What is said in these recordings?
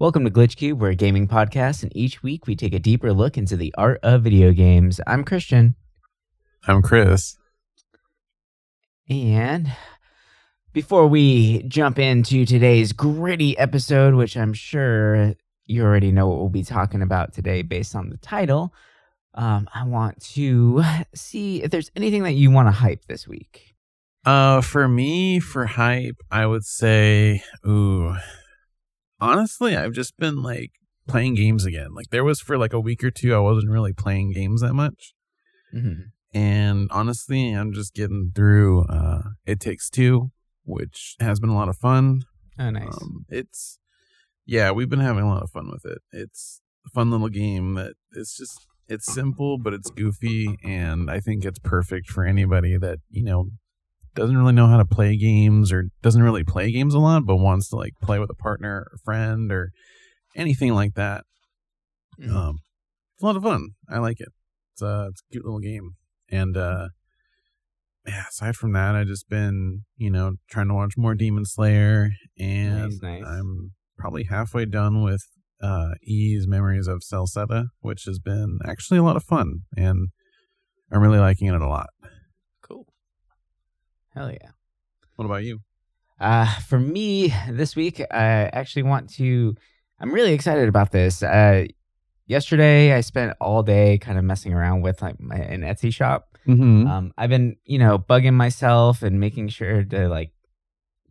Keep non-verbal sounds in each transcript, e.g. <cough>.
Welcome to Glitch Cube, we're a gaming podcast, and each week we take a deeper look into the art of video games. I'm Christian, I'm Chris. and before we jump into today's gritty episode, which I'm sure you already know what we'll be talking about today based on the title, um, I want to see if there's anything that you want to hype this week. Uh, for me, for hype, I would say, ooh, honestly, I've just been like playing games again. Like there was for like a week or two, I wasn't really playing games that much. Mm-hmm. And honestly, I'm just getting through uh It Takes Two, which has been a lot of fun. Oh, nice. Um, it's yeah, we've been having a lot of fun with it. It's a fun little game that it's just it's simple but it's goofy and I think it's perfect for anybody that, you know, doesn't really know how to play games or doesn't really play games a lot but wants to like play with a partner or friend or anything like that. Mhm. Um it's a lot of fun. I like it. It's a it's a cute little game. And uh yeah, aside from that, I've just been, you know, trying to watch more Demon Slayer and Nice, nice. I'm probably halfway done with uh Ys Memories of Celceta, which has been actually a lot of fun and I'm really liking it a lot. Hell yeah. What about you? Uh, for me this week, I actually want to. I'm really excited about this. Uh, yesterday, I spent all day kind of messing around with like my, an Etsy shop. Mm-hmm. Um, I've been, you know, bugging myself and making sure to like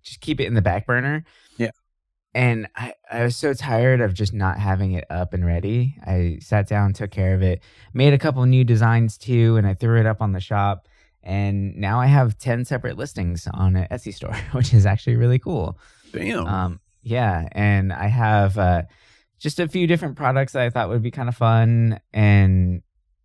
just keep it in the back burner. Yeah. And I, I was so tired of just not having it up and ready. I sat down, took care of it, made a couple new designs too, and I threw it up on the shop. And now I have 10 separate listings on an Etsy store, <laughs> which is actually really cool. Damn. Um, yeah, and I have uh, just a few different products that I thought would be kind of fun. And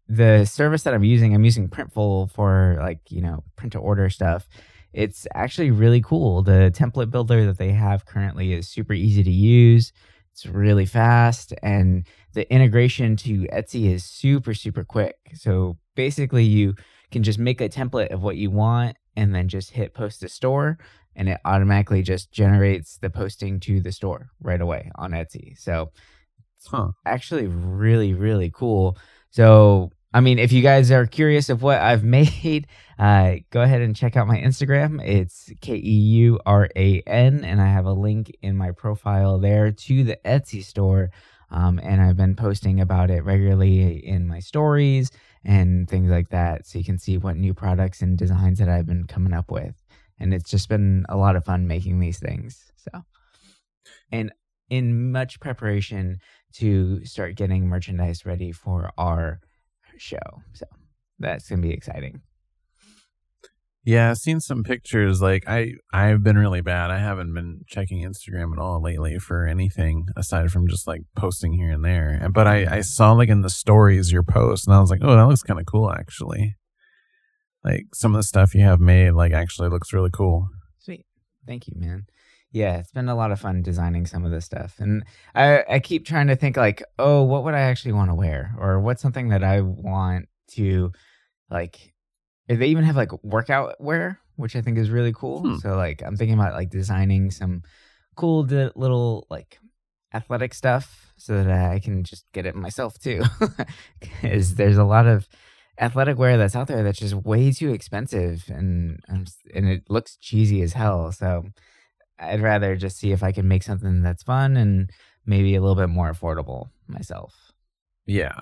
the service that I'm using, I'm using Printful for like you know print to order stuff. It's actually really cool. The template builder that they have currently is super easy to use. It's really fast, and the integration to Etsy is super super quick. So basically, you can just make a template of what you want, and then just hit post to store and it automatically just generates the posting to the store right away on Etsy. So huh. actually really really cool. So I mean, if you guys are curious of what I've <laughs> made, uh, go ahead and check out my Instagram. It's K E U R A N, and I have a link in my profile there to the Etsy store. Um, and I've been posting about it regularly in my stories and things like that, so you can see what new products and designs that I've been coming up with. And it's just been a lot of fun making these things. So, and in much preparation to start getting merchandise ready for our show. So that's gonna be exciting. Yeah, I've seen some pictures. Like I, I've been really bad. I haven't been checking Instagram at all lately for anything aside from just like posting here and there. But I, I saw like in the stories your post, and I was like, oh, that looks kind of cool actually. Like some of the stuff you have made, like actually looks really cool. Sweet. Thank you, man. Yeah, it's been a lot of fun designing some of this stuff. And I, I keep trying to think like, oh, what would I actually want to wear? Or what's something that I want to like they even have like workout wear, which I think is really cool. Hmm. So like I'm thinking about like designing some cool di- little like athletic stuff so that I can just get it myself too. <laughs> Cuz there's a lot of athletic wear that's out there that's just way too expensive and and it looks cheesy as hell. So I'd rather just see if I can make something that's fun and maybe a little bit more affordable myself. Yeah,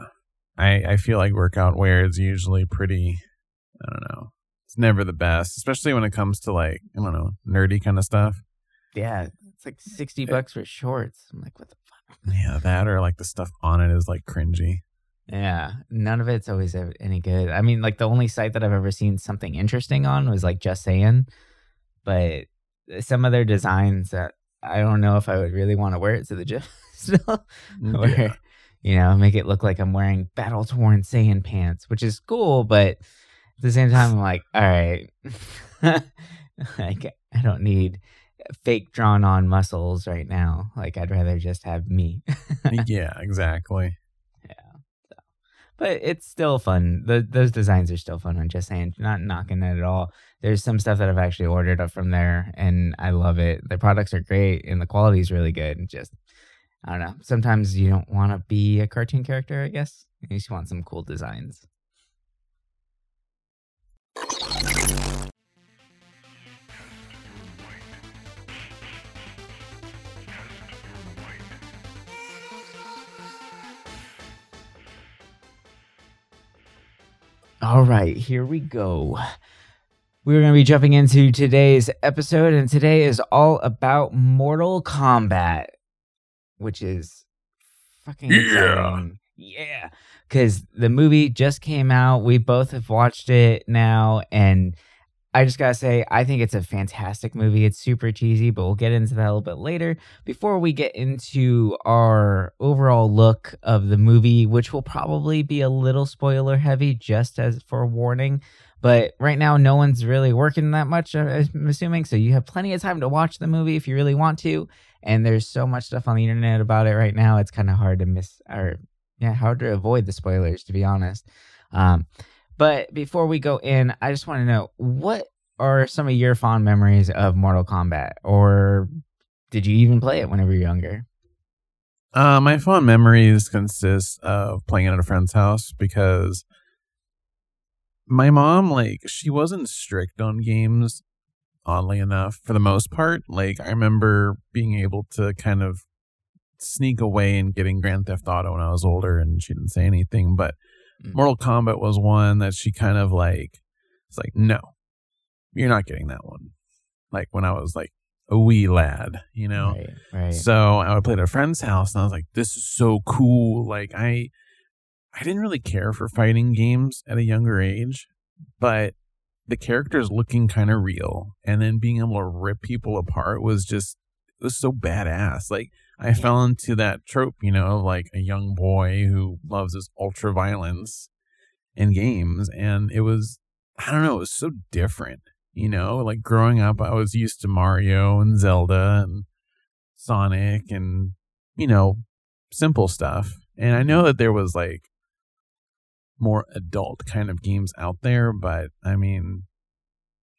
I, I feel like workout wear is usually pretty. I don't know. It's never the best, especially when it comes to like I don't know nerdy kind of stuff. Yeah, it's like 60 eh. bucks for shorts. I'm like, what the fuck? Yeah, that or like the stuff on it is like cringy. Yeah, none of it's always any good. I mean, like the only site that I've ever seen something interesting on was like Just Saiyan, but some of their designs that I don't know if I would really want to wear it to the gym <laughs> still. Where, mm, Yeah. you know, make it look like I'm wearing battle torn Saiyan pants, which is cool, but at the same time, I'm like, all right, <laughs> like I don't need fake drawn on muscles right now. Like I'd rather just have me. <laughs> yeah, exactly. Yeah. So. But it's still fun. The, those designs are still fun. I'm just saying, not knocking it at all. There's some stuff that I've actually ordered up from there, and I love it. The products are great, and the quality is really good. And just I don't know. Sometimes you don't want to be a cartoon character, I guess. You just want some cool designs. All right, here we go. We're going to be jumping into today's episode, and today is all about Mortal Kombat, which is fucking Yeah. exciting. Yeah. Because the movie just came out. We both have watched it now, and I just got to say, I think it's a fantastic movie. It's super cheesy, but we'll get into that a little bit later. Before we get into our overall look of the movie, which will probably be a little spoiler heavy, just as for warning. But right now, no one's really working that much, uh, I'm assuming. So you have plenty of time to watch the movie if you really want to. And there's so much stuff on the internet about it right now. It's kind of hard to miss, or yeah, hard to avoid the spoilers, to be honest. Um, but before we go in, I just want to know what are some of your fond memories of Mortal Kombat, or did you even play it whenever you're younger? Uh, my fond memories consist of playing it at a friend's house because my mom, like, she wasn't strict on games, oddly enough, for the most part. Like, I remember being able to kind of sneak away and getting Grand Theft Auto when I was older, and she didn't say anything. But Mm. Mortal Kombat was one that she kind of like, it's like, no, you're not getting that one. Like, when I was like a wee lad, you know? Right, right. So I would play at a friend's house, and I was like, "This is so cool!" Like I, I didn't really care for fighting games at a younger age, but the characters looking kind of real, and then being able to rip people apart was just it was so badass. Like I fell into that trope, you know, of like a young boy who loves this ultra violence in games, and it was I don't know, it was so different. You know, like growing up, I was used to Mario and Zelda and Sonic and, you know, simple stuff. And I know mm-hmm. that there was like more adult kind of games out there, but I mean,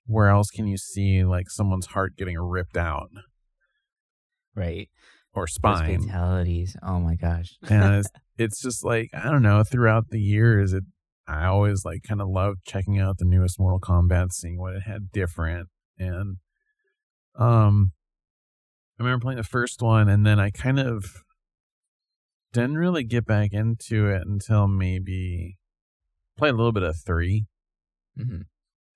where else can you see like someone's heart getting ripped out right. or Those spine? fatalities. Oh my gosh. and it's, <laughs> it's just like, I don't know, throughout the years, it, I always like kind of loved checking out the newest Mortal Kombat, seeing what it had different. And, um, I remember playing the first one, and then I kind of didn't really get back into it until maybe played a little bit of three, hmm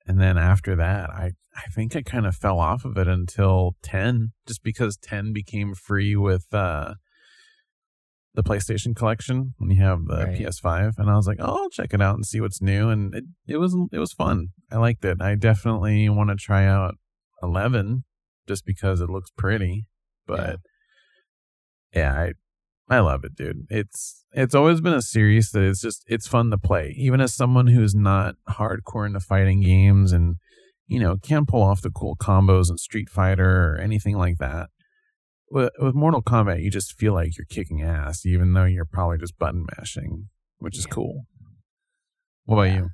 and then after that, I I think I kind of fell off of it until ten, just because ten became free with uh, the PlayStation Collection when you have the Right. PS5, and I was like, oh, I'll check it out and see what's new, and it it was it was fun. I liked it. I definitely want to try out eleven just because it looks pretty, but yeah, I I love it, dude. It's it's always been a series that it's just it's fun to play, even as someone who's not hardcore into fighting games and you know can't pull off the cool combos in Street Fighter or anything like that. With, with Mortal Kombat, you just feel like you're kicking ass, even though you're probably just button mashing, which is cool. What about Yeah. you?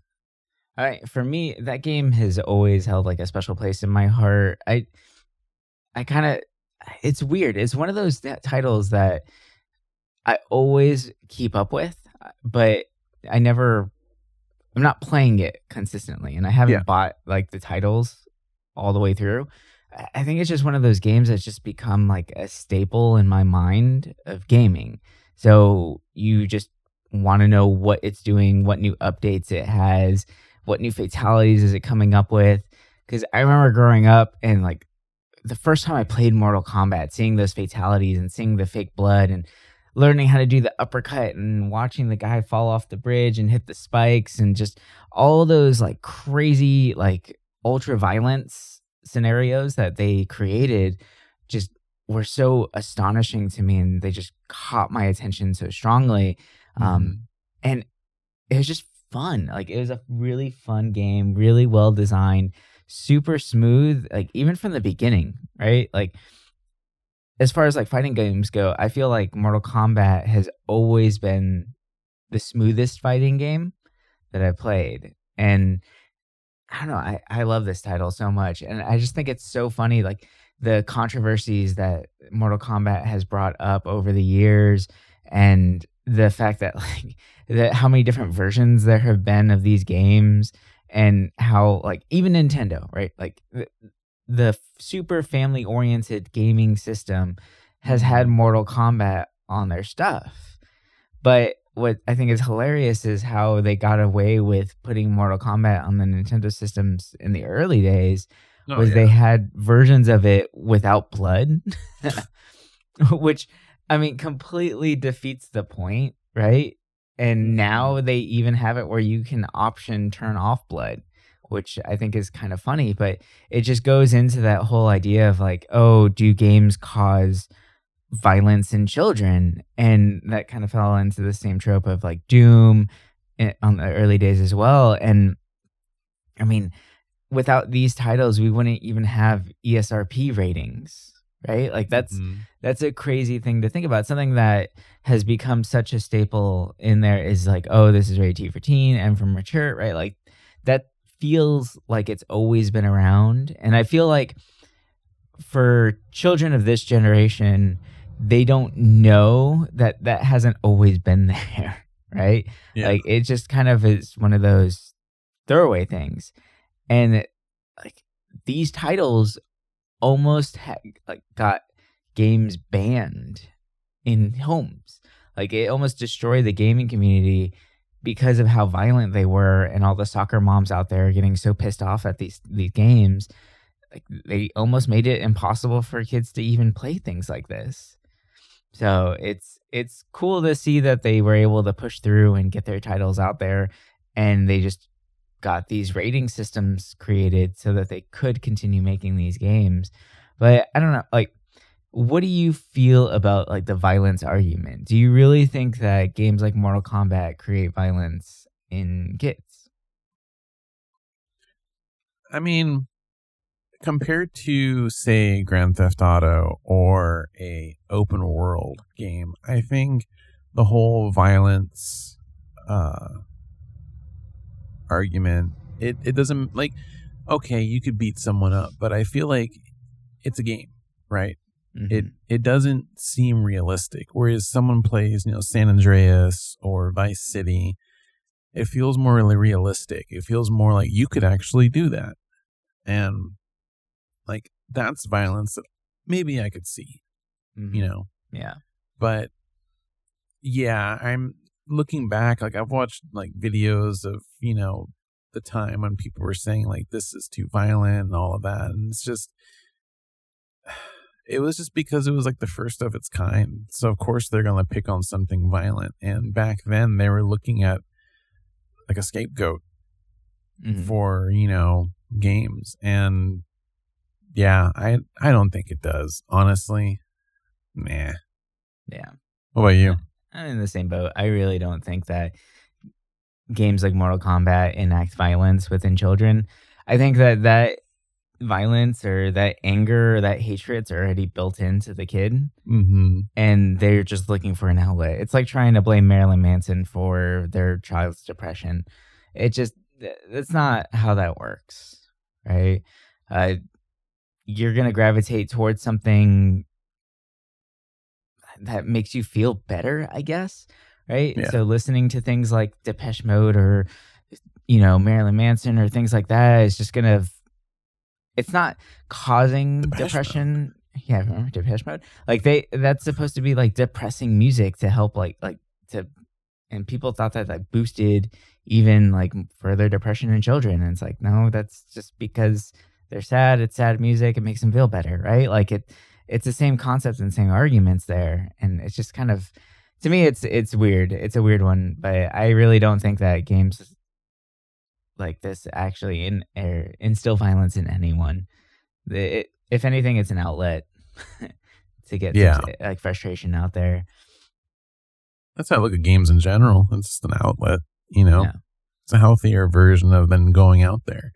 All right, for me, that game has always held like a special place in my heart. I, I kind of, it's weird. It's one of those titles that I always keep up with, but I never, I'm not playing it consistently, and I haven't Yeah. bought like the titles all the way through. I- I think it's just one of those games that's just become like a staple in my mind of gaming. So you just want to know what it's doing, what new updates it has, what new fatalities is it coming up with. Because I remember growing up and like the first time I played Mortal Kombat, seeing those fatalities and seeing the fake blood and learning how to do the uppercut and watching the guy fall off the bridge and hit the spikes and just all those like crazy like ultra violence scenarios that they created just were so astonishing to me and they just caught my attention so strongly. Um and it was just fun. Like it was a really fun game really well designed super smooth like even from the beginning right? Like as far as like fighting games go i feel like mortal kombat has always been the smoothest fighting game that i played and i don't know i, I love this title so much and i just think it's so funny like the controversies that Mortal Kombat has brought up over the years and the fact that <laughs> like that how many different versions there have been of these games and how like even Nintendo, right? Like the, super family oriented gaming system has had mm-hmm. Mortal Kombat on their stuff. But what I think is hilarious is how they got away with putting Mortal Kombat on the Nintendo systems in the early days Oh, was yeah. they had versions of it without blood, <laughs> which I mean completely defeats the point, right? And mm-hmm. now they even have it where you can option turn off blood, which I think is kind of funny, but it just goes into that whole idea of like, oh, do games cause violence in children? And that kind of fell into the same trope of like Doom on the early days as well. And I mean, without these titles, we wouldn't even have ESRB ratings, right? Like that's Mhm. that's a crazy thing to think about. Something that has become such a staple in there is like, oh, this is rated T for teen and for mature, right? Like that feels like it's always been around. And I feel like for children of this generation, they don't know that that hasn't always been <laughs> there, right? Yeah. Like it just kind of is one of those throwaway things. And like these titles almost ha- like got games banned in homes. Like it almost destroyed the gaming community because of how violent they were and all the soccer moms out there getting so pissed off at these these games. Like they almost made it impossible for kids to even play things like this. So it's it's cool to see that they were able to push through and get their titles out there and they just got these rating systems created so that they could continue making these games. But I don't know, like what do you feel about like the violence argument? Do you really think that games like Mortal Kombat create violence in kids? I mean, compared to say Grand Theft Auto or a open world game, I think the whole violence uh, argument it it doesn't like okay you could beat someone up, but I feel like it's a game, right? It it doesn't seem realistic. Whereas someone plays, you know, San Andreas or Vice City, it feels more really realistic. It feels more like you could actually do that. And like that's violence that maybe I could see, Mhm. you know. yeah. But yeah, I'm looking back, like I've watched like videos of, you know, the time when people were saying like this is too violent and all of that. And it's just it was just because it was like the first of its kind. So of course they're gonna pick on something violent. And back then they were looking at like a scapegoat Mhm. for, you know, games. And yeah, I I don't think it does, honestly. Nah. Yeah. What about you? I'm in the same boat. I really don't think that games like Mortal Kombat enact violence within children. I think that that violence or that anger or that hatred's already built into the kid Mm-hmm. and they're just looking for an outlet. It's like trying to blame Marilyn Manson for their child's depression. It just that's not how that works, right? Uh, you're gonna gravitate towards something that makes you feel better, I guess, right? Yeah. So listening to things like Depeche Mode or you know Marilyn Manson or things like that is just gonna. It's not causing Depeche Mode. depression. Yeah, remember Depeche Mode? Like they that's supposed to be like depressing music to help like like to and people thought that that boosted even like further depression in children. And it's like no that's just because they're sad. It's sad music. It makes them feel better right? Like it it's the same concepts and same arguments there. And it's just kind of to me it's it's weird. It's a weird one. But i really don't think that games like this actually in er, instill violence in anyone it, if anything it's an outlet <laughs> to get Yeah. some, like frustration out there That's how I look at games in general. It's just an outlet, you know. Yeah. It's a healthier version of than going out there.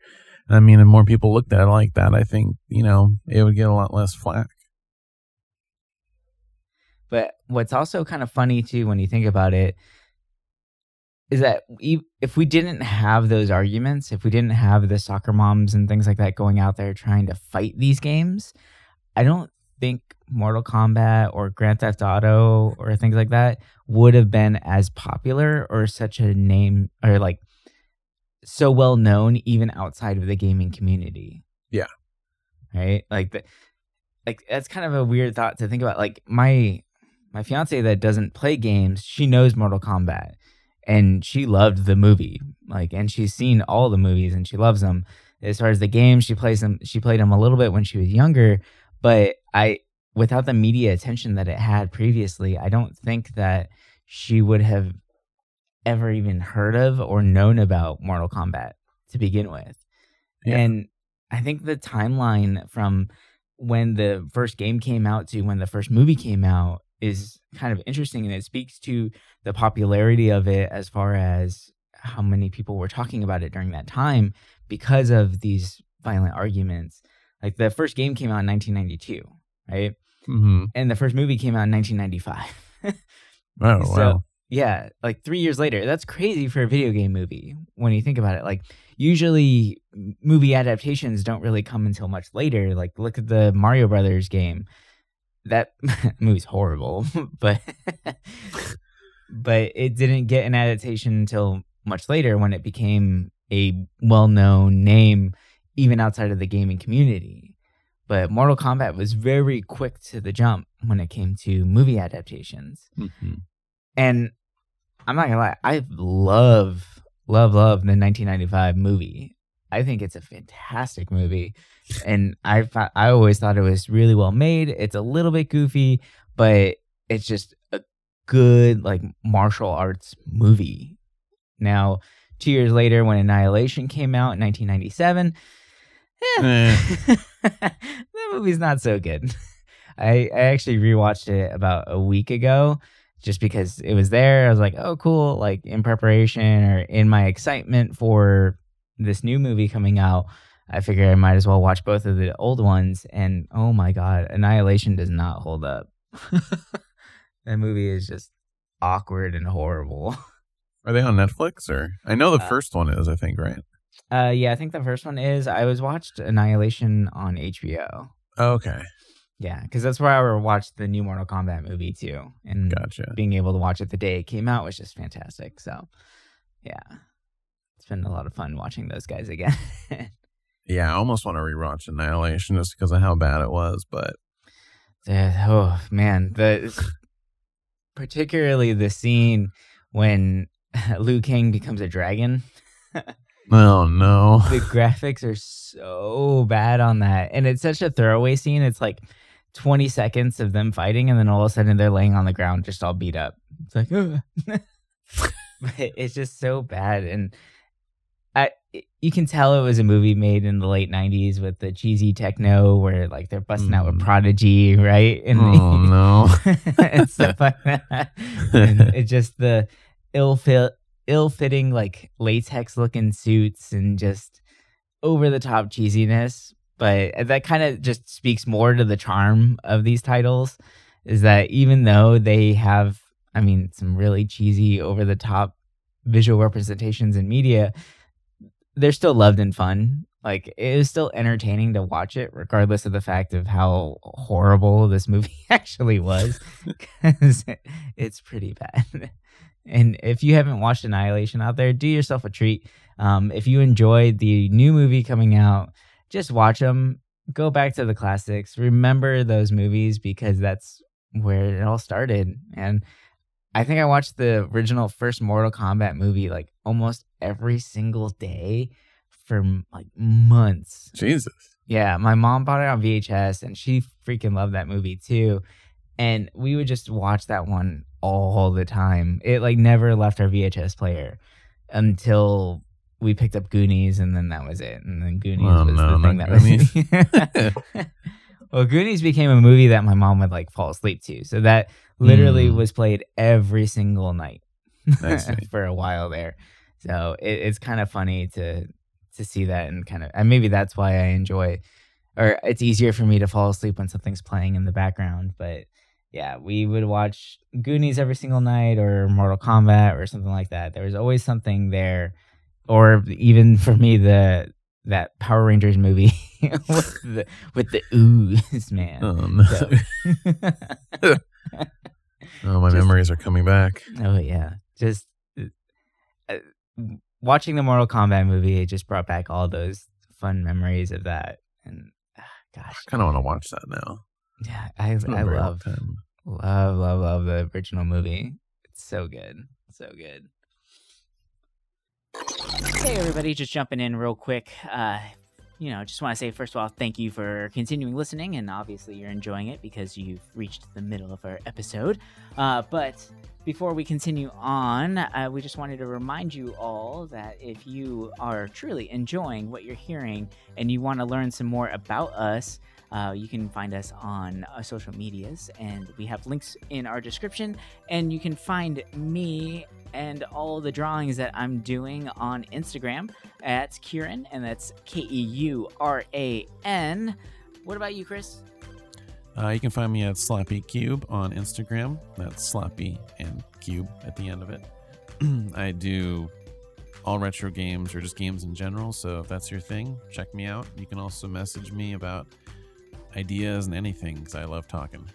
I mean, if more people looked at it like that, I think, you know, it would get a lot less flack. But what's also kind of funny too, when you think about it, is that if we didn't have those arguments, if we didn't have the soccer moms and things like that going out there trying to fight these games, I don't think Mortal Kombat or Grand Theft Auto or things like that would have been as popular or such a name or like so well known even outside of the gaming community. Yeah. Right? Like the like that's kind of a weird thought to think about. Like my my fiance that doesn't play games, she knows Mortal Kombat and she loved the movie. Like and she's seen all the movies and she loves them. As far as the games, she plays them she played them a little bit when she was younger, but I without the media attention that it had previously, I don't think that she would have ever even heard of or known about Mortal Kombat to begin with. Yeah. And I think the timeline from when the first game came out to when the first movie came out is kind of interesting and it speaks to the popularity of it as far as how many people were talking about it during that time because of these violent arguments. Like the first game came out in 1992, right? hmm And the first movie came out in 1995. <laughs> Oh So- wow. yeah, like three years later. That's crazy for a video game movie when you think about it. Like, usually movie adaptations don't really come until much later. Like, look at the Mario Brothers game. That <laughs> movie's horrible, <laughs> but but it didn't get an adaptation until much later when it became a well-known name even outside of the gaming community. But Mortal Kombat was very quick to the jump when it came to movie adaptations. Mhm. And I'm not gonna lie, I love, love, love the 1995 movie. I think it's a fantastic movie, and I I always thought it was really well made. It's a little bit goofy, but it's just a good like martial arts movie. Now, two years later, when Annihilation came out in 1997, eh, Eh. <laughs> that movie's not so good. I, I actually rewatched it about a week ago just because it was there. I was like, oh, cool. Like in preparation or in my excitement for this new movie coming out, I figured I might as well watch both of the old ones. And oh my God, Annihilation does not hold up. <laughs> that movie is just awkward and horrible. Are they on Netflix or? I know the Uh, first one is. I think right. Uh, yeah, I think the first one is. I was watched Annihilation on HBO. Oh, okay, Yeah, because that's where I watched the new Mortal Kombat movie too, and gotcha. being able to watch it the day it came out was just fantastic. So, yeah, been a lot of fun watching those guys again. <laughs> Yeah, I almost want to rewatch Annihilation just because of how bad it was, but The- oh man, the particularly the scene when <laughs> Liu Kang becomes a dragon. <laughs> oh no. the graphics are so bad on that, and it's such a throwaway scene. It's like. 20 seconds of them fighting and then all of a sudden they're laying on the ground just all beat up it's like "Ugh." but it's just so bad and I you can tell it was a movie made in the late 90s with the cheesy techno where like they're busting out with Mm. prodigy right <laughs> and oh <laughs> no. and stuff like <laughs> that and it's just the ill fit ill fitting like latex looking suits and just over the top cheesiness but that kind of just speaks more to the charm of these titles is that even though they have i mean some really cheesy over the top visual representations in media they're still loved and fun. Like it is still entertaining to watch it regardless of the fact of how horrible this movie <laughs> actually was <laughs> because it's pretty bad. And if you haven't watched annihilation out there do yourself a treat. Um, if you enjoyed the new movie coming out just watch them go back to the classics. Remember those movies because that's where it all started. And i think i watched the original first mortal kombat movie like almost every single day for like months Jesus. yeah my mom bought it on vhs and she freaking loved that movie too and we would just watch that one all the time it like never left our vhs player until we picked up Goonies, and then that was it. And then Goonies was no, the thing that was. <laughs> well, Goonies became a movie that my mom would like fall asleep to, so that literally Mm. was played every single night <laughs> for a while there. So it, it's kind of funny to to see that, and kind of, and maybe that's why I enjoy, or it's easier for me to fall asleep when something's playing in the background. But yeah, we would watch Goonies every single night, or Mortal Kombat, or something like that. There was always something there, or even for me, the that Power Rangers movie <laughs> with the with the ooze, man. Oh. So- <laughs> oh, my <laughs> Just- memories are coming back. oh yeah, just watching the Mortal Kombat movie. It just brought back all those fun memories of that. And ah, gosh, I kind of want to watch that now. yeah, I It's been a I very long love love love love the original movie. It's so good, so good. Hey everybody, just jumping in real quick. Uh, you know, just want to say first of all, thank you for continuing listening, and obviously you're enjoying it because you've reached the middle of our episode. Uh, but before we continue on, uh, we just wanted to remind you all that if you are truly enjoying what you're hearing and you want to learn some more about us, uh, you can find us on uh, social medias, and we have links in our description. And you can find me and all the drawings that I'm doing on Instagram at Kieran, and that's K E U R A N. What about you, Chris? Uh, you can find me at Sloppy Cube on Instagram. That's Sloppy and Cube at the end of it. <clears throat> I do all retro games or just games in general. So if that's your thing, check me out. You can also message me about ideas and anything because I love talking.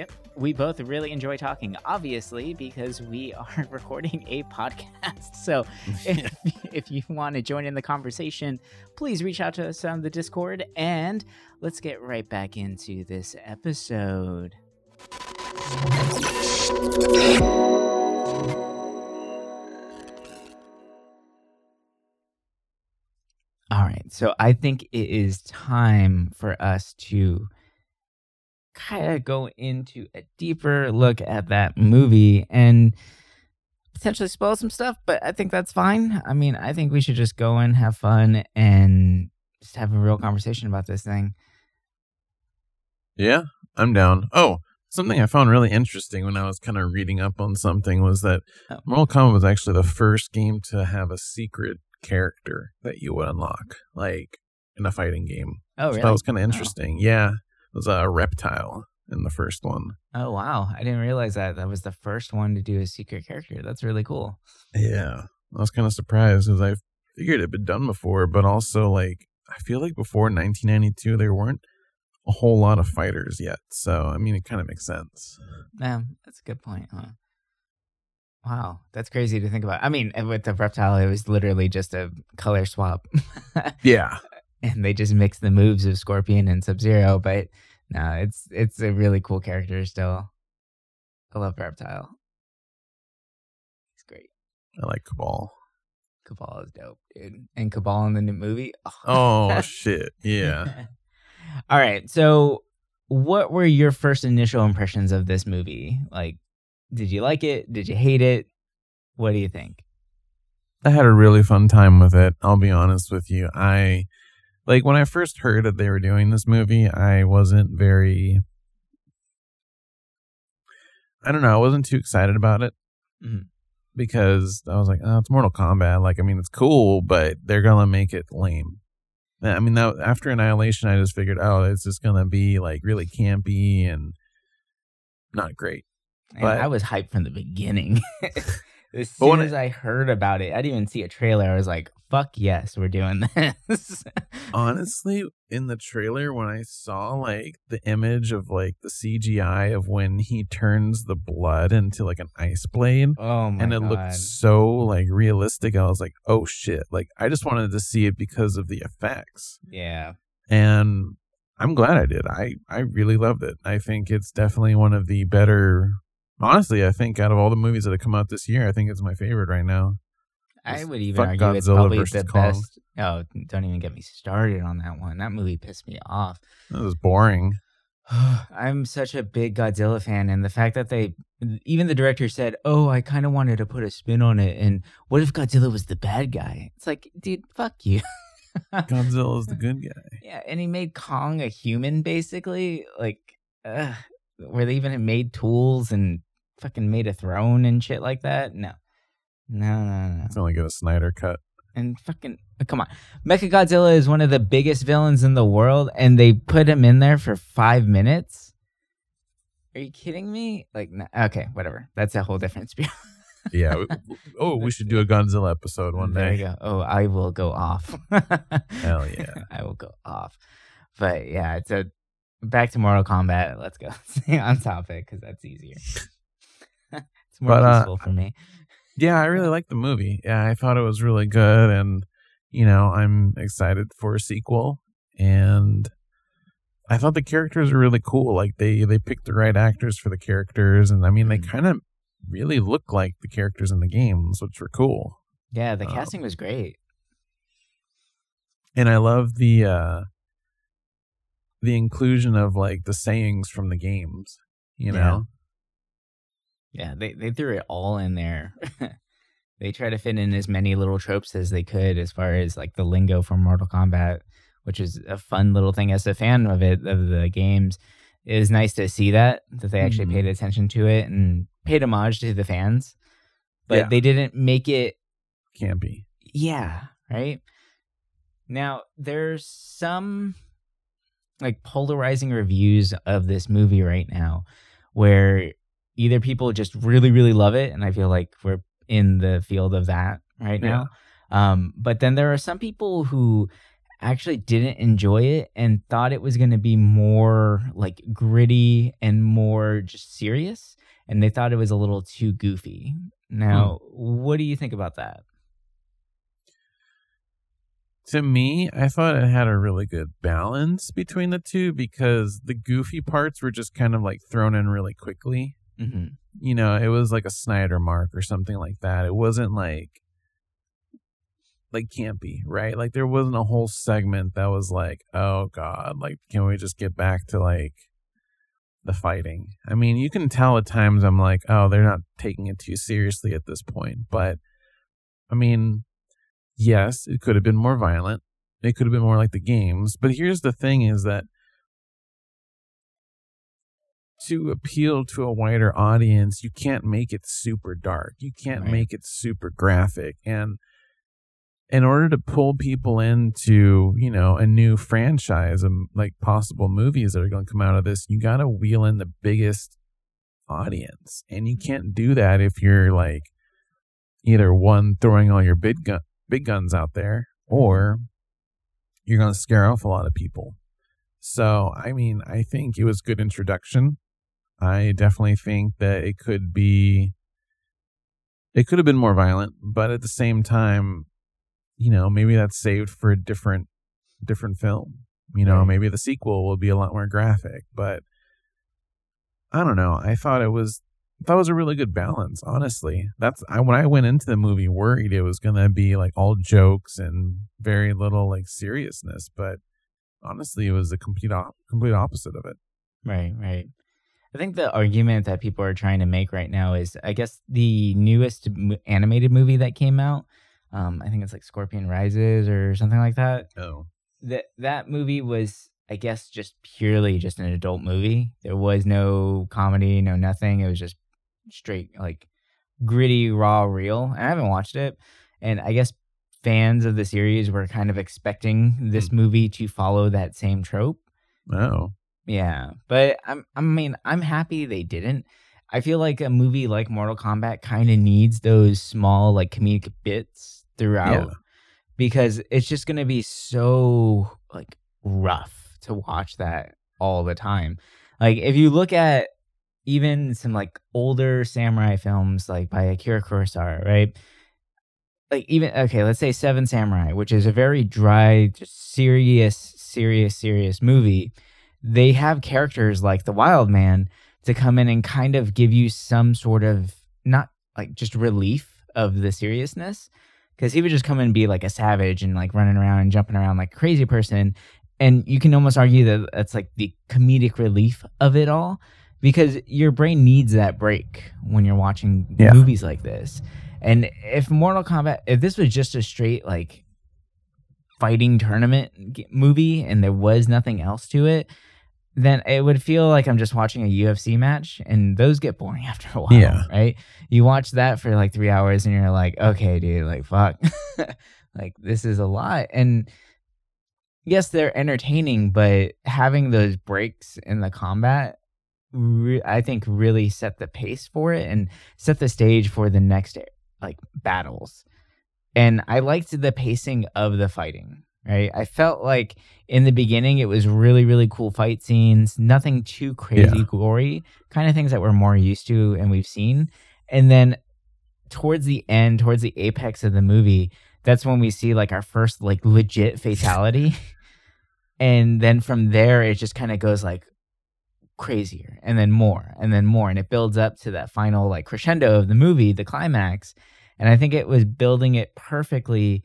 Yep. We both really enjoy talking, obviously, because we are <laughs> recording a podcast. So <laughs> if, if you want to join in the conversation, please reach out to us on the Discord and let's get right back into this episode. All right. So I think it is time for us to kind of go into a deeper look at that movie and potentially spoil some stuff, but I think that's fine. I mean, I think we should just go and have fun and just have a real conversation about this thing. Yeah, I'm down. Oh, something I found really interesting when I was kind of reading up on something was that Oh. Mortal Kombat was actually the first game to have a secret character that you would unlock, like in a fighting game. Oh, So really? that was kind of oh. interesting. Yeah, it was a reptile in the first one. Oh, wow. I didn't realize that. That was the first one to do a secret character. That's really cool. Yeah, I was kind of surprised because I figured it'd been done before, but also like I feel like before 1992 there weren't a whole lot of fighters yet. So I mean, it kind of makes sense. Yeah, that's a good point, huh? Wow, that's crazy to think about. I mean, with the reptile, it was literally just a color swap. <laughs> Yeah, <laughs> and they just mix the moves of Scorpion and Sub Zero. But no, it's it's a really cool character still. I love Reptile. He's great. I like Kabal. Kabal is dope, dude. And Kabal in the new movie. <laughs> Oh shit, yeah. <laughs> All right. So, what were your first initial impressions of this movie? Like, did you like it? Did you hate it? What do you think? I had a really fun time with it. I'll be honest with you. I like when I first heard that they were doing this movie, I wasn't very I don't know, I wasn't too excited about it. Mhm. Because I was like, oh, it's Mortal Kombat. Like, I mean, it's cool, but they're gonna make it lame. I mean, that, after Annihilation, I just figured, oh, it's just gonna be like really campy and not great. And But- I was hyped from the beginning. <laughs> <laughs> as soon as I heard about it, I didn't even see a trailer. I was like, "Fuck yes, we're doing <laughs> this." Honestly, in the trailer, when I saw like the image of like the CGI of when he turns the blood into like an ice blade, oh my and it god! looked so like realistic, I was like, oh shit! Like I just wanted to see it because of the effects, yeah, and I'm glad I did. I I really loved it. I think it's definitely one of the better. Honestly, I think out of all the movies that have come out this year, I think it's my favorite right now. I would even argue it's probably the Kong. best. Oh, don't even get me started on that one. That movie pissed me off. That was boring. <sighs> I'm such a big Godzilla fan, and the fact that they, even the director said, "Oh, I kind of wanted to put a spin on it," and what if Godzilla was the bad guy? It's like, dude, fuck you. Godzilla's the <laughs> good guy. Yeah, and he made Kong a human, basically. Like, uh, where they even made tools and fucking made a throne and shit like that. No, no, no, no. It's only get a Snyder cut. And fucking, come on. Mecha Godzilla is one of the biggest villains in the world, and they put him in there for five minutes. Are you kidding me? Like, no, okay, whatever. That's a whole different spiel. <laughs> yeah. Oh, we should do a Godzilla episode one There day. go. Oh, I will go off. <laughs> Hell yeah. <laughs> I will go off. But yeah, so back to Mortal Kombat. Let's go stay on topic because that's easier. it's more But, uh, for me. Yeah, I really liked the movie. Yeah, I thought it was really good, and you know, I'm excited for a sequel. And I thought the characters were really cool. Like they they picked the right actors for the characters, and I mean, they Mhm. kind of really look like the characters in the games, which were cool. Yeah, the um, casting was great. And I love the uh the inclusion of like the sayings from the games. You Yeah. know, Yeah, they they threw it all in there. <laughs> they try to fit in as many little tropes as they could as far as like the lingo from Mortal Kombat, which is a fun little thing as a fan of it of the games. It was nice to see that that they actually Mhm. paid attention to it and paid homage to the fans. But Yeah. they didn't make it campy. yeah, right? Now, there's some like polarizing reviews of this movie right now where either people just really really love it and I feel like we're in the field of that right now. Um but then there are some people who actually didn't enjoy it and thought it was going to be more like gritty and more just serious and they thought it was a little too goofy. Now, what do you think about that? to me, I thought it had a really good balance between the two because the goofy parts were just kind of like thrown in really quickly. Mhm. You know, it was like a Snyder mark or something like that. It wasn't like like campy, right? Like there wasn't a whole segment that was like, "Oh god, like can we just get back to like the fighting?" I mean, you can tell at times I'm like, "Oh, they're not taking it too seriously at this point." But I mean, yes, it could have been more violent. It could have been more like the games. But here's the thing is that to appeal to a wider audience, you can't make it super dark. You can't Right. make it super graphic. And in order to pull people into, you know, a new franchise of like possible movies that are going to come out of this, you got to wheel in the biggest audience. And you can't do that if you're like either one throwing all your big gun big guns out there mm-hmm. or you're going to scare off a lot of people. So, I mean, I think it was good introduction. I definitely think that it could be it could have been more violent, but at the same time, you know, maybe that's saved for a different different film. You know, Right. maybe the sequel will be a lot more graphic, but I don't know. I thought it was that was a really good balance, honestly. That's I when I went into the movie worried it was going to be like all jokes and very little like seriousness, but honestly, it was the complete op- complete opposite of it. Right, right. I think the argument that people are trying to make right now is I guess the newest animated movie that came out, um, I think it's like Scorpion Rises or something like that. Oh. That that movie was I guess just purely just an adult movie. There was no comedy, no nothing. It was just straight like gritty, raw, real. And I haven't watched it. And I guess fans of the series were kind of expecting this movie to follow that same trope. Oh. Yeah, but I'm I mean, I'm happy they didn't. I feel like a movie like Mortal Kombat kind of needs those small like comedic bits throughout Yeah. because it's just going to be so like rough to watch that all the time. Like if you look at even some like older samurai films like by Akira Kurosawa, right? Like even okay, let's say Seven Samurai, which is a very dry, just serious, serious, serious movie. They have characters like the Wild Man to come in and kind of give you some sort of not like just relief of the seriousness. Because he would just come in and be like a savage and like running around and jumping around like a crazy person. And you can almost argue that that's like the comedic relief of it all because your brain needs that break when you're watching Yeah. movies like this. And if mortal kombat if this was just a straight like fighting tournament movie and there was nothing else to it then it would feel like I'm just watching a UFC match, and those get boring <laughs> after a while, Yeah. right? You watch that for like three hours, and you're like, okay, dude, like fuck, <laughs> like this is a lot. And yes, they're entertaining, but having those breaks in the combat re- I think really set the pace for it and set the stage for the next like battles. And I liked the pacing of the fighting. Right, I felt like in the beginning it was really really cool fight scenes, nothing too crazy Yeah. gory, kind of things that we're more used to and we've seen. And then towards the end, towards the apex of the movie, that's when we see like our first like legit fatality. <laughs> and then from there it just kind of goes like crazier and then more and then more and it builds up to that final like crescendo of the movie, the climax. And I think it was building it perfectly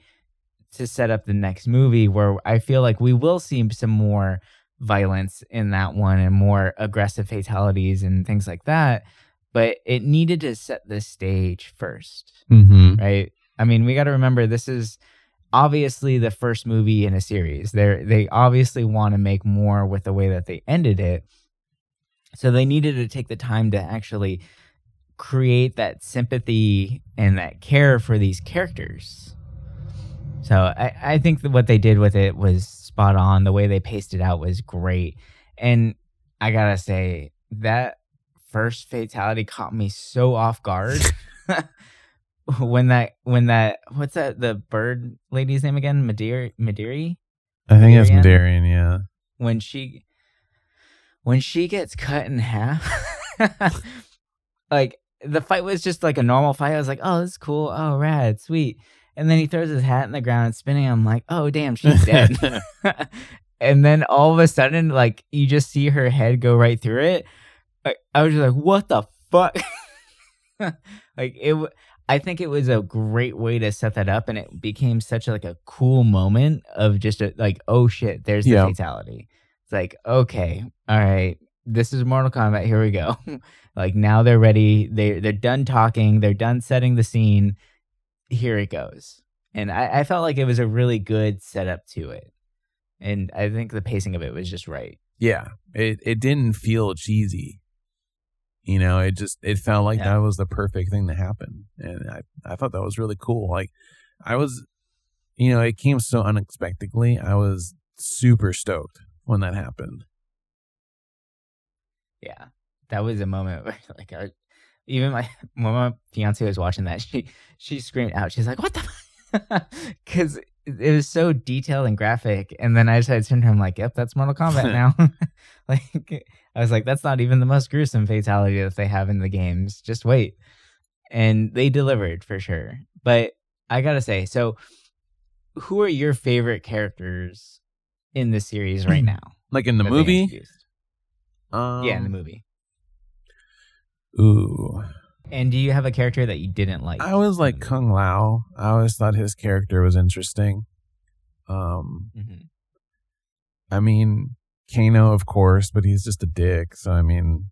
to set up the next movie where I feel like we will see some more violence in that one and more aggressive fatalities and things like that. But it needed to set the stage first Mm-hmm. right? I mean, we got to remember this is obviously the first movie in a series. They they obviously want to make more with the way that they ended it. So they needed to take the time to actually create that sympathy and that care for these characters. So I, I think that what they did with it was spot on. The way they paced it out was great. And I gotta say, that first fatality caught me so off guard. <laughs> <laughs> when that when that what's that the bird lady's name again? Madeira Madeiri? I think it's? Madarian, yeah. When she when she gets cut in half <laughs> like the fight was just like a normal fight. I was like, oh, this is cool. Oh, rad, sweet. And then he throws his hat in the ground and spinning. I'm like, oh, damn, she's dead. <laughs> <laughs> and then all of a sudden, like you just see her head go right through it. Like, I was just like, what the fuck? <laughs> like it. w- I think it was a great way to set that up, and it became such a, like a cool moment of just a, like, oh shit, there's the Yeah. fatality. It's like, okay, all right, this is Mortal Kombat. Here we go. like now they're ready. They they're done talking. They're done setting the scene. Here it goes. And I, I felt like it was a really good setup to it. And I think the pacing of it was just right. yeah. It it didn't feel cheesy. You know, it just it felt like Yeah. that was the perfect thing to happen. And I, I thought that was really cool. Like I was you know, it came so unexpectedly. I was super stoked when that happened. Yeah. That was a moment <laughs> where like I, even my <laughs> when my fiance was watching that, <laughs> she she screamed out. She's like, "What the?" <laughs> Because it was so detailed and graphic. And then I just had to turn to him like, "Yep, that's Mortal Kombat now." like I was like, "That's not even the most gruesome fatality that they have in the games. Just wait." And they delivered for sure. But I gotta say, so who are your favorite characters in the series right now? Like in the movie? Um, yeah, in the movie. Ooh. And do you have a character that you didn't like? I was like Kung Lao. I always thought his character was interesting. Um? Mhm. I mean, Kano, of course, but he's just a dick. So I mean,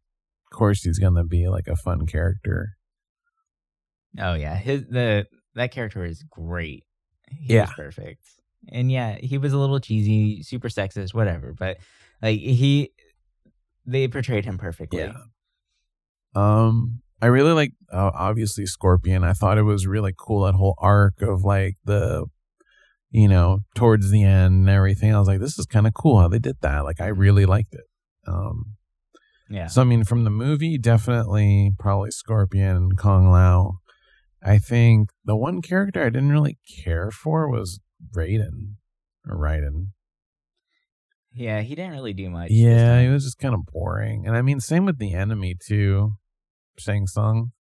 of course, he's gonna be like a fun character. Oh yeah, his the that character is great. He Yeah. was perfect. And yeah, he was a little cheesy, super sexist, whatever. But like he, they portrayed him perfectly. Yeah. Um, I really like uh, obviously Scorpion. I thought it was really cool that whole arc of like the, you know, towards the end and everything. I was like, this is kind of cool how they did that. Like, I really liked it. Um, yeah, So I mean, from the movie, definitely probably Scorpion, Kung Lao. I think the one character I didn't really care for was Raiden or Raiden. yeah. He didn't really do much. Yeah, he was just kind of boring. And I mean, same with the enemy too, Shang Tsung.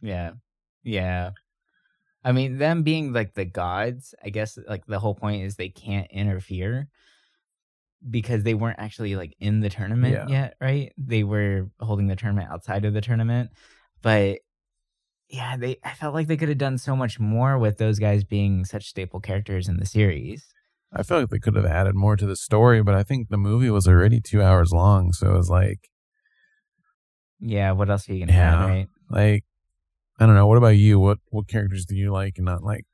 Yeah. Yeah. I mean, them being like the gods, I guess like the whole point is they can't interfere because they weren't actually like in the tournament Yeah. yet, right? They were holding the tournament outside of the tournament. But yeah, they I felt like they could have done so much more with those guys being such staple characters in the series. I feel like they could have added more to the story, but I think the movie was already two hours long, so it was like, Yeah, what else are you gonna Yeah. add, right? like, I don't know. What about you? What what characters do you like and not like?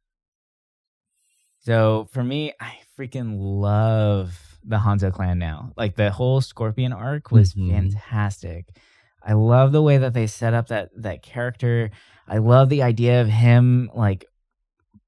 So for me, I freaking love the Hanzo clan now. Like the whole Scorpion arc was Mhm. fantastic. I love the way that they set up that that character. I love the idea of him like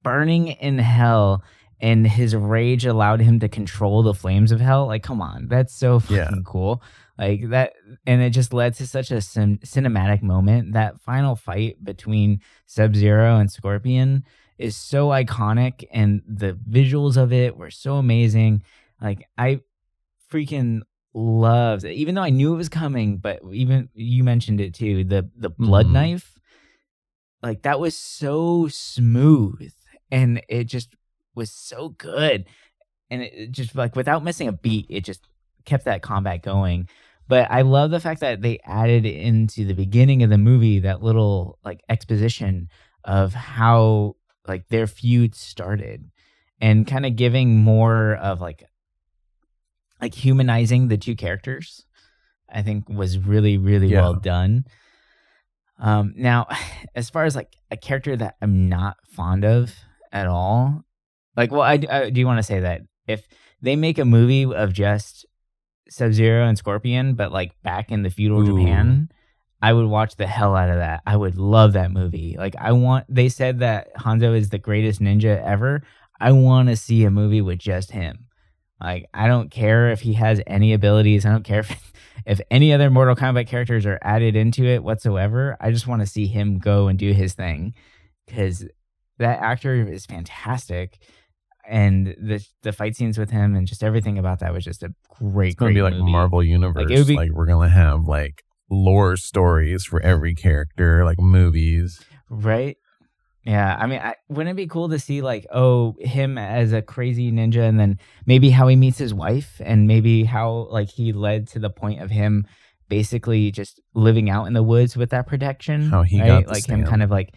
burning in hell and his rage allowed him to control the flames of hell. Like, come on, that's so fucking Yeah. cool. Like that, and it just led to such a cin- cinematic moment. That final fight between Sub Zero and Scorpion is so iconic, and the visuals of it were so amazing. Like, I freaking loved it, even though I knew it was coming. But even you mentioned it too the the blood Mhm. knife, like that was so smooth, and it just was so good, and it just like without missing a beat, it just kept that combat going. But I love the fact that they added into the beginning of the movie that little like exposition of how like their feud started and kind of giving more of like like humanizing the two characters i think was really really Yeah. well done um now <sighs> as far as like a character that i'm not fond of at all like well i, I do want to say that if they make a movie of just sub zero and scorpion but like back in the feudal Ooh. japan I would watch the hell out of that. I would love that movie. Like I want they said that Hanzo is the greatest ninja ever. I want to see a movie with just him. Like I don't care if he has any abilities. I don't care <laughs> if if any other Mortal Kombat characters are added into it whatsoever. I just want to see him go and do his thing cuz that actor is fantastic and the the fight scenes with him and just everything about that was just a great It's gonna great be like movie. Marvel Universe. would be- like we're gonna have like lore stories for every character, like movies. Right? Yeah. I mean, I, wouldn't it be cool to see, like, oh, him as a crazy ninja and then maybe how he meets his wife and maybe how, like, he led to the point of him basically just living out in the woods with that protection. How he right? got like, him kind of like,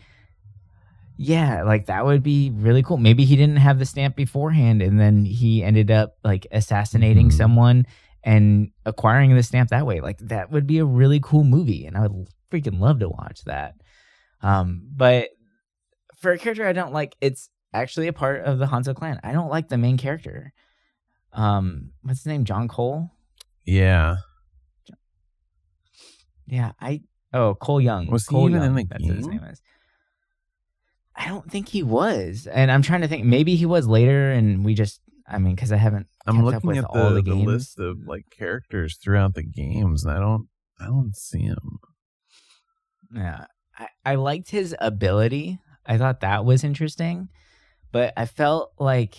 yeah, like that would be really cool. Maybe he didn't have the stamp beforehand and then he ended up, like, assassinating Mhm. someone and acquiring the stamp that way. Like, that would be a really cool movie. And I would freaking love to watch that. Um, but for a character I don't like, it's actually a part of the Hanzo clan. I don't like the main character. Um, what's his name? John Cole. Yeah. Yeah, I. Oh, Cole Young. Was he Cole even in Young, the That's what his name is. I don't think he was, and I'm trying to think. Maybe he was later, and we just. I mean, because I haven't. I'm kept up looking with at all the, the the, list of like characters throughout the games, and I don't I don't see him. Yeah. I, I liked his ability. I thought that was interesting. But I felt like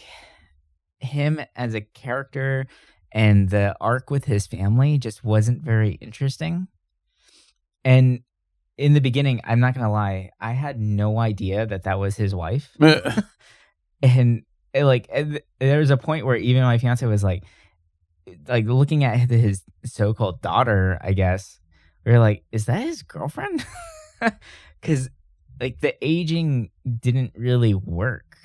him as a character and the arc with his family just wasn't very interesting. And in the beginning, I'm not to lie, I had no idea that that was his wife. <laughs> And it, like, eh, and there was a point where even my fiance was like, like looking at his so-called daughter, I guess, we were like, is that his girlfriend? <laughs> Because like the aging didn't really work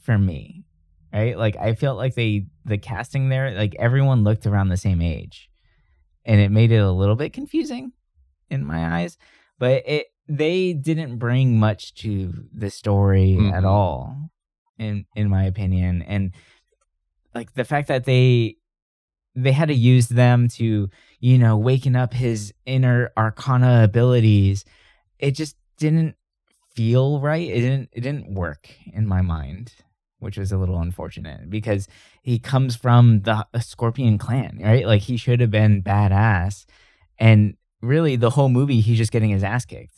for me, right? Like I felt like they the casting there, like everyone looked around the same age, and it made it a little bit confusing in my eyes. But it they didn't bring much to the story at Mhm. all, in in my opinion, and like the fact that they they had to use them to you know waking up his inner arcana abilities it just didn't feel right. It didn't it didn't work in my mind which was a little unfortunate because he comes from the scorpion clan right? Like he should have been badass. And really the whole movie he's just getting his ass kicked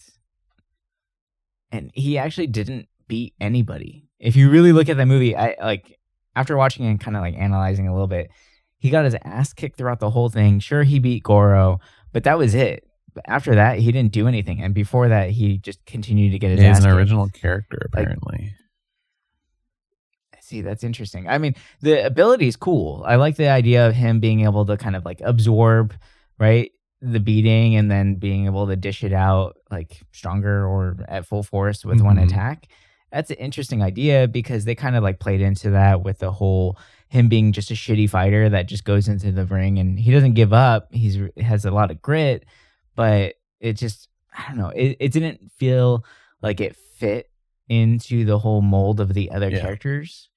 and he actually didn't beat anybody if you really look at that movie i like after watching it and kind of like analyzing a little bit he got his ass kicked throughout the whole thing. Sure, he beat Goro, but that was it. But after that, he didn't do anything, and before that, he just continued to get his Yeah, he's an kicked. original character, Like- apparently. See, that's interesting. I mean, the ability is cool. I like the idea of him being able to kind of like absorb, right, the beating, and then being able to dish it out like stronger or at full force with one Mhm. attack. That's an interesting idea because they kind of like played into that with the whole him being just a shitty fighter that just goes into the ring and he doesn't give up. He's has a lot of grit, but it just I don't know. It it didn't feel like it fit into the whole mold of the other Yeah. characters.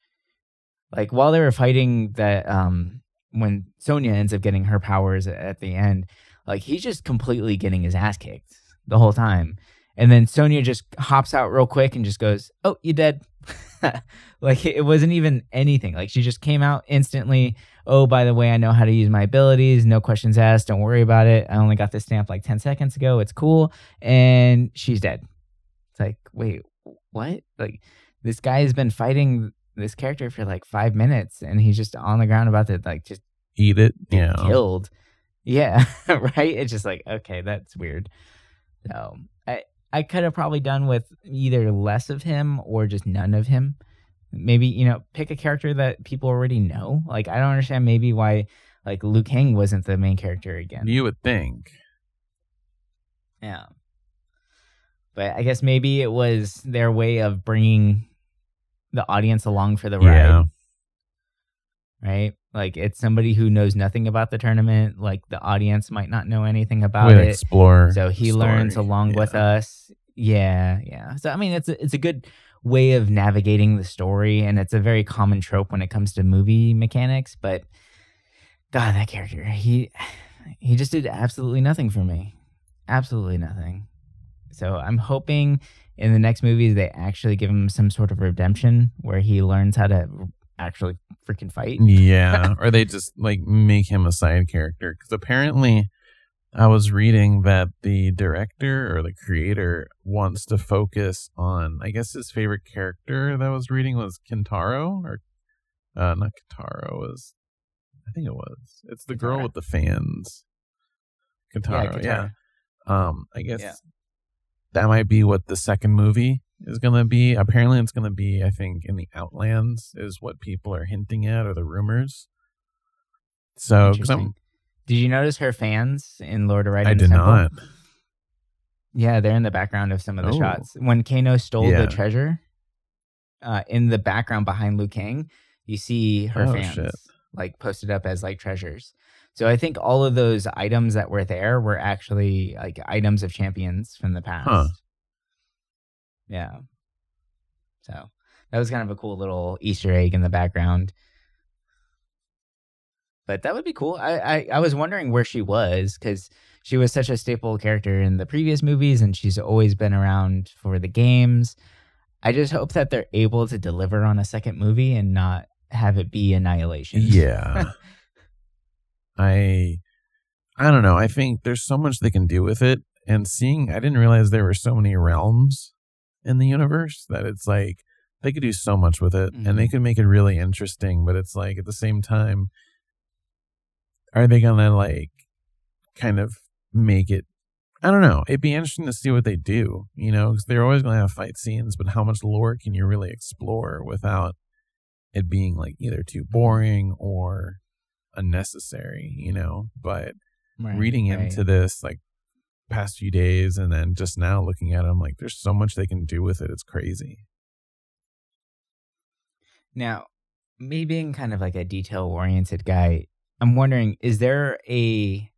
Like while they were fighting that um when Sonya ends up getting her powers at the end, like he's just completely getting his ass kicked the whole time. And then Sonya just hops out real quick and just goes, "Oh, you dead." <laughs> like it wasn't even anything. Like she just came out instantly. Oh, by the way, I know how to use my abilities. No questions asked. Don't worry about it. I only got this stamp like 10 seconds ago. It's cool. And she's dead. It's like, wait, what? Like this guy has been fighting this character for like five minutes and he's just on the ground about to like just Eat it. Yeah. killed. Yeah, <laughs> right. It's just like okay, that's weird. So I I could have probably done with either less of him or just none of him. Maybe you know pick a character that people already know. Like I don't understand maybe why like Liu Kang wasn't the main character again. You would think. Yeah. But I guess maybe it was their way of bringing the audience along for the ride. Yeah. Right? Like it's somebody who knows nothing about the tournament. Like the audience might not know anything about We'd it, explore. so he story. learns along with us. Yeah, yeah. So I mean, it's a, it's a good way of navigating the story, and it's a very common trope when it comes to movie mechanics. But God, that character, he he just did absolutely nothing for me, absolutely nothing. So I'm hoping in the next movies they actually give him some sort of redemption where he learns how to actually freaking fight. Yeah, <laughs> or they just like make him a side character because apparently, I was reading that the director or the creator wants to focus on. I guess his favorite character that I was reading was Kintaro or uh, not Kintaro was. I think it was. It's the girl with the fans. Kintaro, yeah. Katara. Um, I guess Yeah. that might be what the second movie is going to be. Apparently, it's going to be, I think, in the Outlands, is what people are hinting at, or the rumors. So, Did you notice her fans in Lord of I Raiden's did temple? not. Yeah, they're in the background of some of the Oh. shots. When Kano stole Yeah. the treasure, uh, in the background behind Liu Kang, you see her Oh, fans shit. like posted up as like treasures. So I think all of those items that were there were actually like items of champions from the past. Huh. Yeah. So that was kind of a cool little Easter egg in the background. But that would be cool. I I, I was wondering where she was because she was such a staple character in the previous movies, and she's always been around for the games. I just hope that they're able to deliver on a second movie and not have it be Annihilation. Yeah. <laughs> I I don't know. I think there's so much they can do with it. And seeing I didn't realize there were so many realms in the universe that it's like they could do so much with it and they Mhm. could make it really interesting, but it's like at the same time are they gonna like kind of make it I don't know. It'd be interesting to see what they do, you know, because they're always to have fight scenes, but how much lore can you really explore without it being like either too boring or unnecessary, you know? But Right, reading right. into this like past few days and then just now looking at them, like there's so much they can do with it. It's crazy. Now, me being kind of like a detail oriented guy, I'm wondering is there a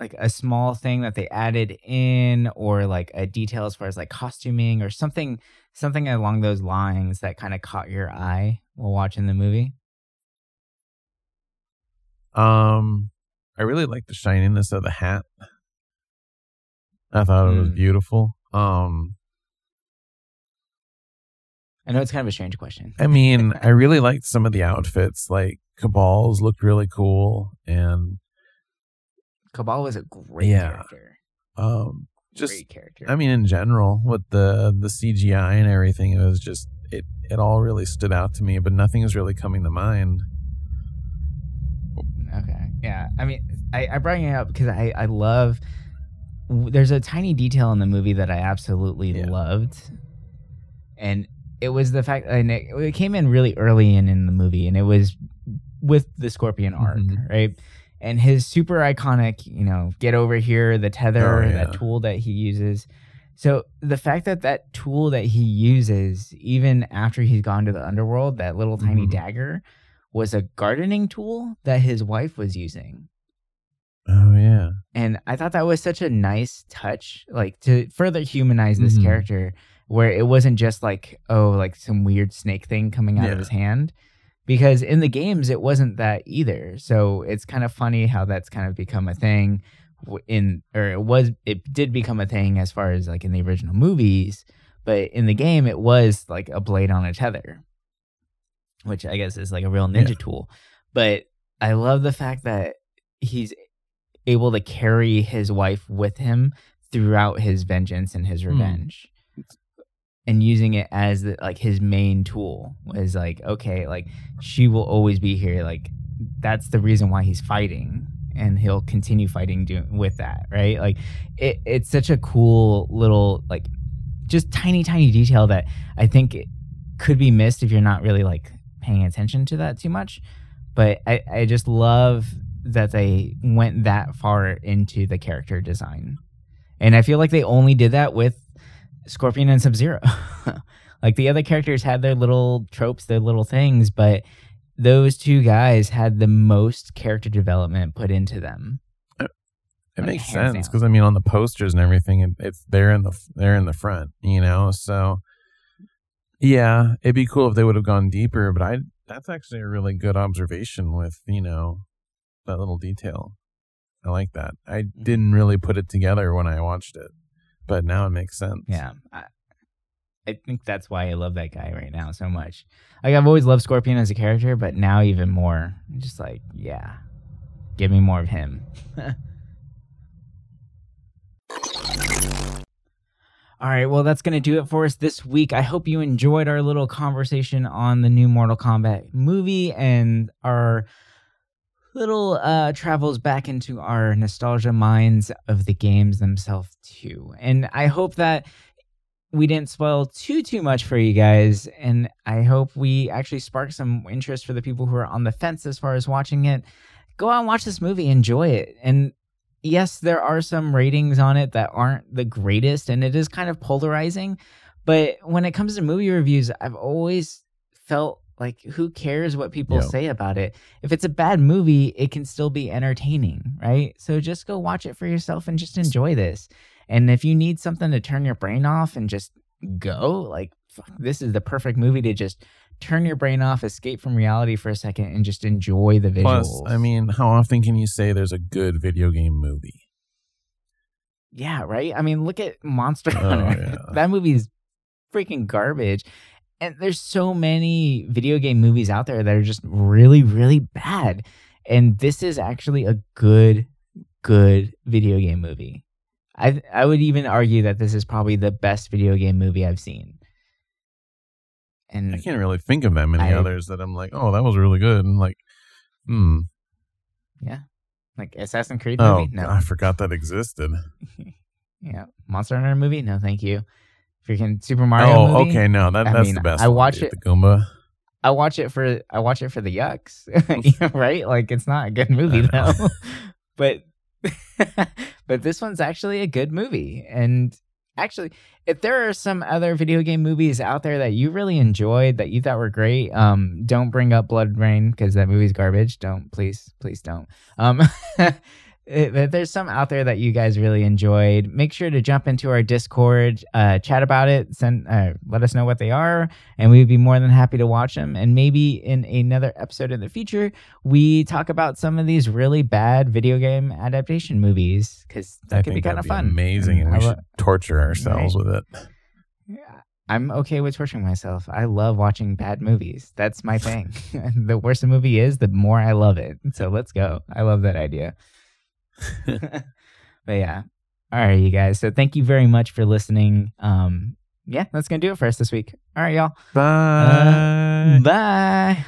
like a small thing that they added in or like a detail as far as like costuming or something something along those lines that kind of caught your eye while watching the movie? Um, I really like the shininess of the hat. I thought it was Mm. beautiful. Um, I know it's kind of a strange question. I mean, <laughs> I really liked some of the outfits. Like Kabal's looked really cool, and Cabal was a great Yeah. character. um, just great character. I mean, in general, with the the CGI and everything, it was just it it all really stood out to me. But nothing is really coming to mind. Okay. Yeah. I mean, I, I brought it up because I, I love. There's a tiny detail in the movie that I absolutely Yeah. loved, and it was the fact, and it, it came in really early in in the movie, and it was with the Scorpion arc, Mhm. right? And his super iconic, you know, get over here, the tether, Oh, yeah. that tool that he uses. So the fact that that tool that he uses, even after he's gone to the underworld, that little tiny Mhm. dagger, was a gardening tool that his wife was using. Oh yeah, And I thought that was such a nice touch, like to further humanize this Mhm. character, where it wasn't just like, oh, like some weird snake thing coming out Yeah. of his hand. Because in the games, it wasn't that either. So it's kind of funny how that's kind of become a thing in or it was it did become a thing as far as like in the original movies, but in the game it was like a blade on a tether, which I guess is like a real ninja Yeah. tool. But I love the fact that he's able to carry his wife with him throughout his vengeance and his Hmm. revenge. And using it as the, like his main tool was like, okay, like she will always be here. Like that's the reason why he's fighting, and he'll continue fighting doing with that, right? Like it, it's such a cool little like just tiny tiny detail that I think it could be missed if you're not really like paying attention to that too much. But I, I just love that they went that far into the character design. And I feel like they only did that with Scorpion and Sub Zero. <laughs> like the other characters had their little tropes, their little things, but those two guys had the most character development put into them. It Like, makes sense because I mean, on the posters and everything, it, it's they're in the they're in the front, you know. So yeah, it'd be cool if they would have gone deeper. But I that's actually a really good observation with you know that little detail. I like that. I Mm-hmm. didn't really put it together when I watched it, but now it makes sense. Yeah. I, I think that's why I love that guy right now so much. Like I've always loved Scorpion as a character, but now even more. I'm just like, yeah. Give me more of him. <laughs> All right, well, that's going to do it for us this week. I hope you enjoyed our little conversation on the new Mortal Kombat movie and our little uh, travels back into our nostalgia minds of the games themselves, too. And I hope that we didn't spoil too too much for you guys. And i hope we actually spark some interest for the people who are on the fence as far as watching it. Go out and watch this movie. Enjoy it. And yes there are some ratings on it that aren't the greatest and it is kind of polarizing. But when it comes to movie reviews i've always felt like who cares what people say about it if it's a bad movie it can still be entertaining right so just go watch it for yourself and just enjoy this and if you need something to turn your brain off and just go, like, fuck, this is the perfect movie to just turn your brain off, escape from reality for a second, and just enjoy the visuals. Plus, I mean, how often can you say there's a good video game movie? yeah, right? I mean, look at Monster Oh, Hunter. <laughs> yeah. that movie's freaking garbage. And there's so many video game movies out there that are just really, really bad. And this is actually a good, good video game movie. I I would even argue that this is probably the best video game movie I've seen. And I can't really think of that many I- others that I'm like, oh, that was really good. And like, hmm. Yeah like Assassin's Creed Oh, movie, no. I forgot that existed. <laughs> yeah, Monster Hunter movie, no, thank you. Freaking Super Mario oh, movie. okay, no, that, I that's mean, the best. I one, watch dude, it- The Goomba. I watch it for I watch it for the yucks, <laughs> <laughs> right? Like it's not a good movie though, <laughs> but but this one's actually a good movie. And actually, if there are some other video game movies out there that you really enjoyed that you thought were great, um, don't bring up BloodRayne because that movie's garbage. Don't please, please don't. Um, if there's some out there that you guys really enjoyed, make sure to jump into our Discord, uh, chat about it, send, uh, let us know what they are, and we'd be more than happy to watch them. And maybe in another episode in the future, we talk about some of these really bad video game adaptation movies because that I could be kind of fun. amazing, and we lo- should torture ourselves with it. Yeah, I'm okay with torturing myself. I love watching bad movies. That's my thing. <laughs> the worse a movie is, the more I love it. So let's go. I love that idea. <laughs> but yeah. All right, you guys. So thank you very much for listening. Um, yeah, that's gonna do it for us this week. All right, y'all. Bye. Bye.